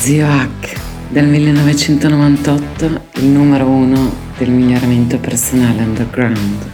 Zio Hack del 1998, il numero uno del miglioramento personale underground.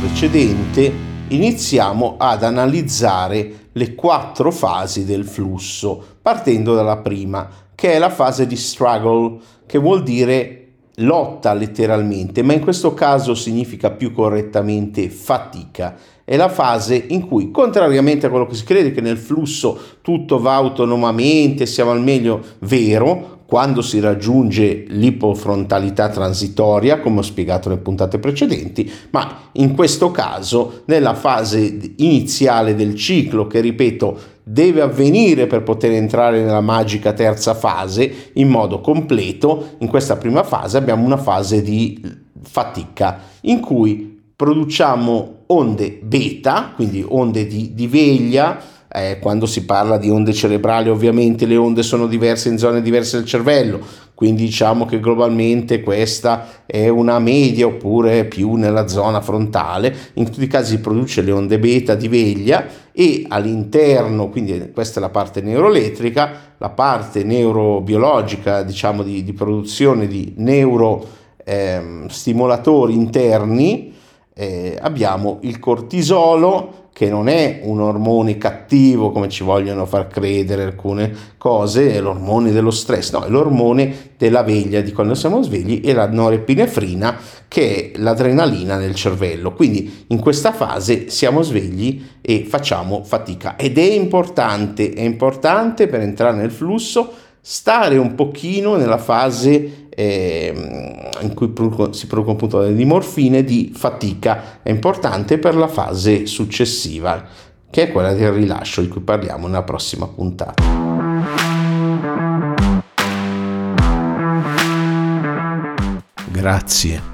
Precedente iniziamo ad analizzare le quattro fasi del flusso, partendo dalla prima, che è la fase di struggle, che vuol dire lotta letteralmente, ma in questo caso significa più correttamente fatica. È la fase in cui, contrariamente a quello che si crede che nel flusso tutto va autonomamente, siamo al meglio, vero, quando si raggiunge l'ipofrontalità transitoria, come ho spiegato nelle puntate precedenti, ma in questo caso nella fase iniziale del ciclo, che ripeto deve avvenire per poter entrare nella magica terza fase in modo completo, in questa prima fase abbiamo una fase di fatica in cui produciamo onde beta, quindi onde di, di veglia, eh, quando si parla di onde cerebrali ovviamente le onde sono diverse in zone diverse del cervello, quindi diciamo che globalmente questa è una media oppure più nella zona frontale, in tutti i casi si produce le onde beta di veglia e all'interno, quindi questa è la parte neuroelettrica, la parte neurobiologica diciamo di, di produzione di neurostimolatori ehm, interni, eh, abbiamo il cortisolo che non è un ormone cattivo come ci vogliono far credere alcune cose, è l'ormone dello stress, no, è l'ormone della veglia di quando siamo svegli e la norepinefrina che è l'adrenalina nel cervello. Quindi in questa fase siamo svegli e facciamo fatica ed è importante, è importante per entrare nel flusso stare un pochino nella fase eh, in cui si producono appunto le morfine di fatica è importante per la fase successiva che è quella del rilascio di cui parliamo nella prossima puntata. Grazie